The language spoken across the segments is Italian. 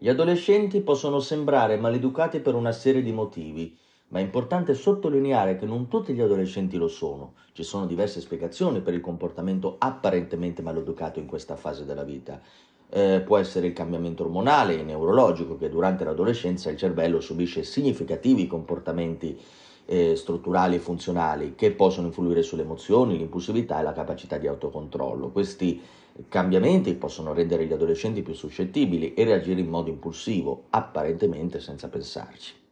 Gli adolescenti possono sembrare maleducati per una serie di motivi, ma è importante sottolineare che non tutti gli adolescenti lo sono. Ci sono diverse spiegazioni per il comportamento apparentemente maleducato in questa fase della vita. Eh, può essere il cambiamento ormonale e neurologico che durante l'adolescenza il cervello subisce significativi comportamenti eh, strutturali e funzionali che possono influire sulle emozioni, l'impulsività e la capacità di autocontrollo. Questi cambiamenti possono rendere gli adolescenti più suscettibili e reagire in modo impulsivo, apparentemente senza pensarci.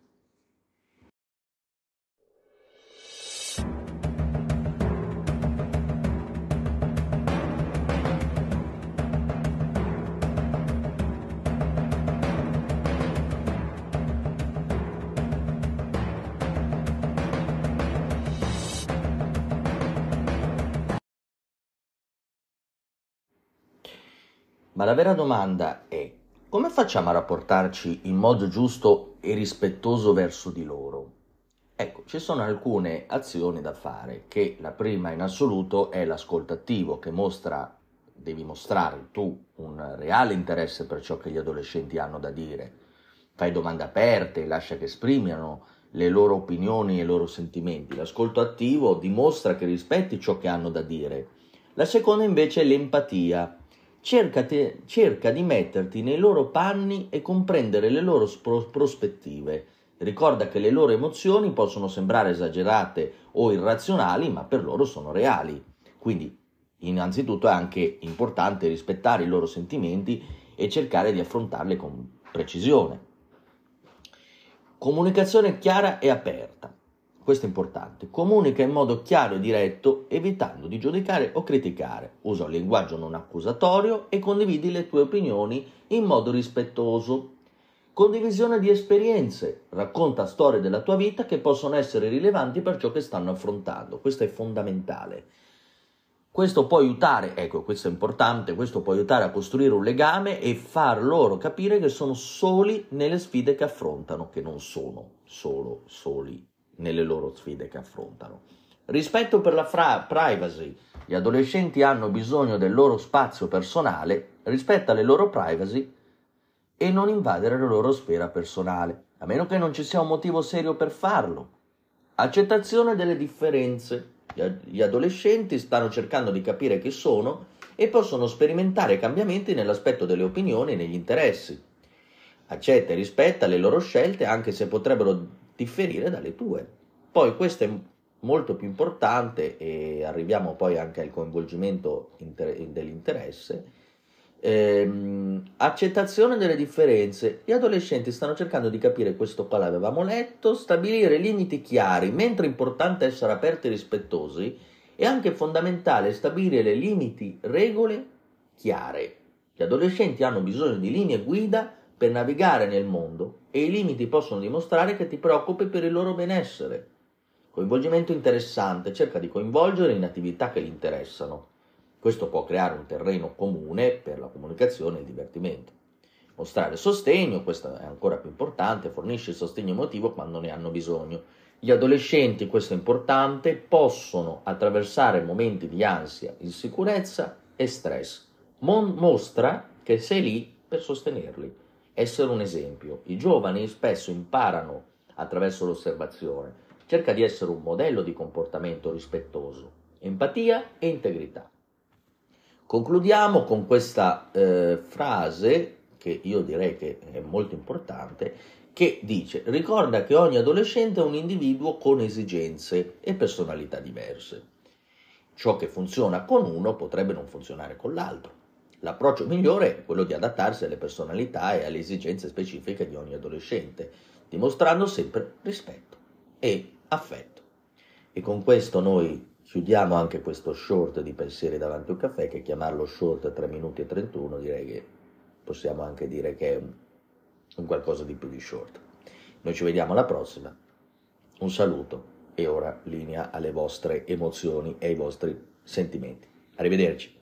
Ma la vera domanda è come facciamo a rapportarci in modo giusto e rispettoso verso di loro? Ecco, ci sono alcune azioni da fare, che la prima in assoluto è l'ascolto attivo, che mostra, devi mostrare tu un reale interesse per ciò che gli adolescenti hanno da dire. Fai domande aperte, lascia che esprimano le loro opinioni e i loro sentimenti. L'ascolto attivo dimostra che rispetti ciò che hanno da dire. La seconda invece è l'empatia, Cercate, cerca di metterti nei loro panni e comprendere le loro spro- prospettive. Ricorda che le loro emozioni possono sembrare esagerate o irrazionali, ma per loro sono reali. Quindi, innanzitutto è anche importante rispettare i loro sentimenti e cercare di affrontarli con precisione. Comunicazione chiara e aperta questo è importante, comunica in modo chiaro e diretto, evitando di giudicare o criticare. Usa un linguaggio non accusatorio e condividi le tue opinioni in modo rispettoso. Condivisione di esperienze, racconta storie della tua vita che possono essere rilevanti per ciò che stanno affrontando. Questo è fondamentale. Questo può aiutare, ecco, questo è importante, questo può aiutare a costruire un legame e far loro capire che sono soli nelle sfide che affrontano, che non sono solo soli nelle loro sfide che affrontano. Rispetto per la fra- privacy, gli adolescenti hanno bisogno del loro spazio personale, rispetta le loro privacy e non invadere la loro sfera personale, a meno che non ci sia un motivo serio per farlo. Accettazione delle differenze. Gli adolescenti stanno cercando di capire chi sono e possono sperimentare cambiamenti nell'aspetto delle opinioni e negli interessi. Accetta e rispetta le loro scelte anche se potrebbero differire dalle tue. Poi questo è molto più importante e arriviamo poi anche al coinvolgimento inter- dell'interesse. Ehm, accettazione delle differenze. Gli adolescenti stanno cercando di capire questo qua l'avevamo letto, stabilire limiti chiari, mentre è importante essere aperti e rispettosi, è anche fondamentale stabilire le limiti, regole chiare. Gli adolescenti hanno bisogno di linee guida per navigare nel mondo e i limiti possono dimostrare che ti preoccupi per il loro benessere. Coinvolgimento interessante, cerca di coinvolgere in attività che li interessano. Questo può creare un terreno comune per la comunicazione e il divertimento. Mostrare sostegno, questo è ancora più importante, fornisce il sostegno emotivo quando ne hanno bisogno. Gli adolescenti, questo è importante, possono attraversare momenti di ansia, insicurezza e stress. Mon- mostra che sei lì per sostenerli essere un esempio. I giovani spesso imparano attraverso l'osservazione. Cerca di essere un modello di comportamento rispettoso, empatia e integrità. Concludiamo con questa eh, frase che io direi che è molto importante, che dice ricorda che ogni adolescente è un individuo con esigenze e personalità diverse. Ciò che funziona con uno potrebbe non funzionare con l'altro. L'approccio migliore è quello di adattarsi alle personalità e alle esigenze specifiche di ogni adolescente, dimostrando sempre rispetto e affetto. E con questo noi chiudiamo anche questo short di pensieri davanti a un caffè, che chiamarlo short 3 minuti e 31 direi che possiamo anche dire che è un, un qualcosa di più di short. Noi ci vediamo alla prossima, un saluto e ora linea alle vostre emozioni e ai vostri sentimenti. Arrivederci.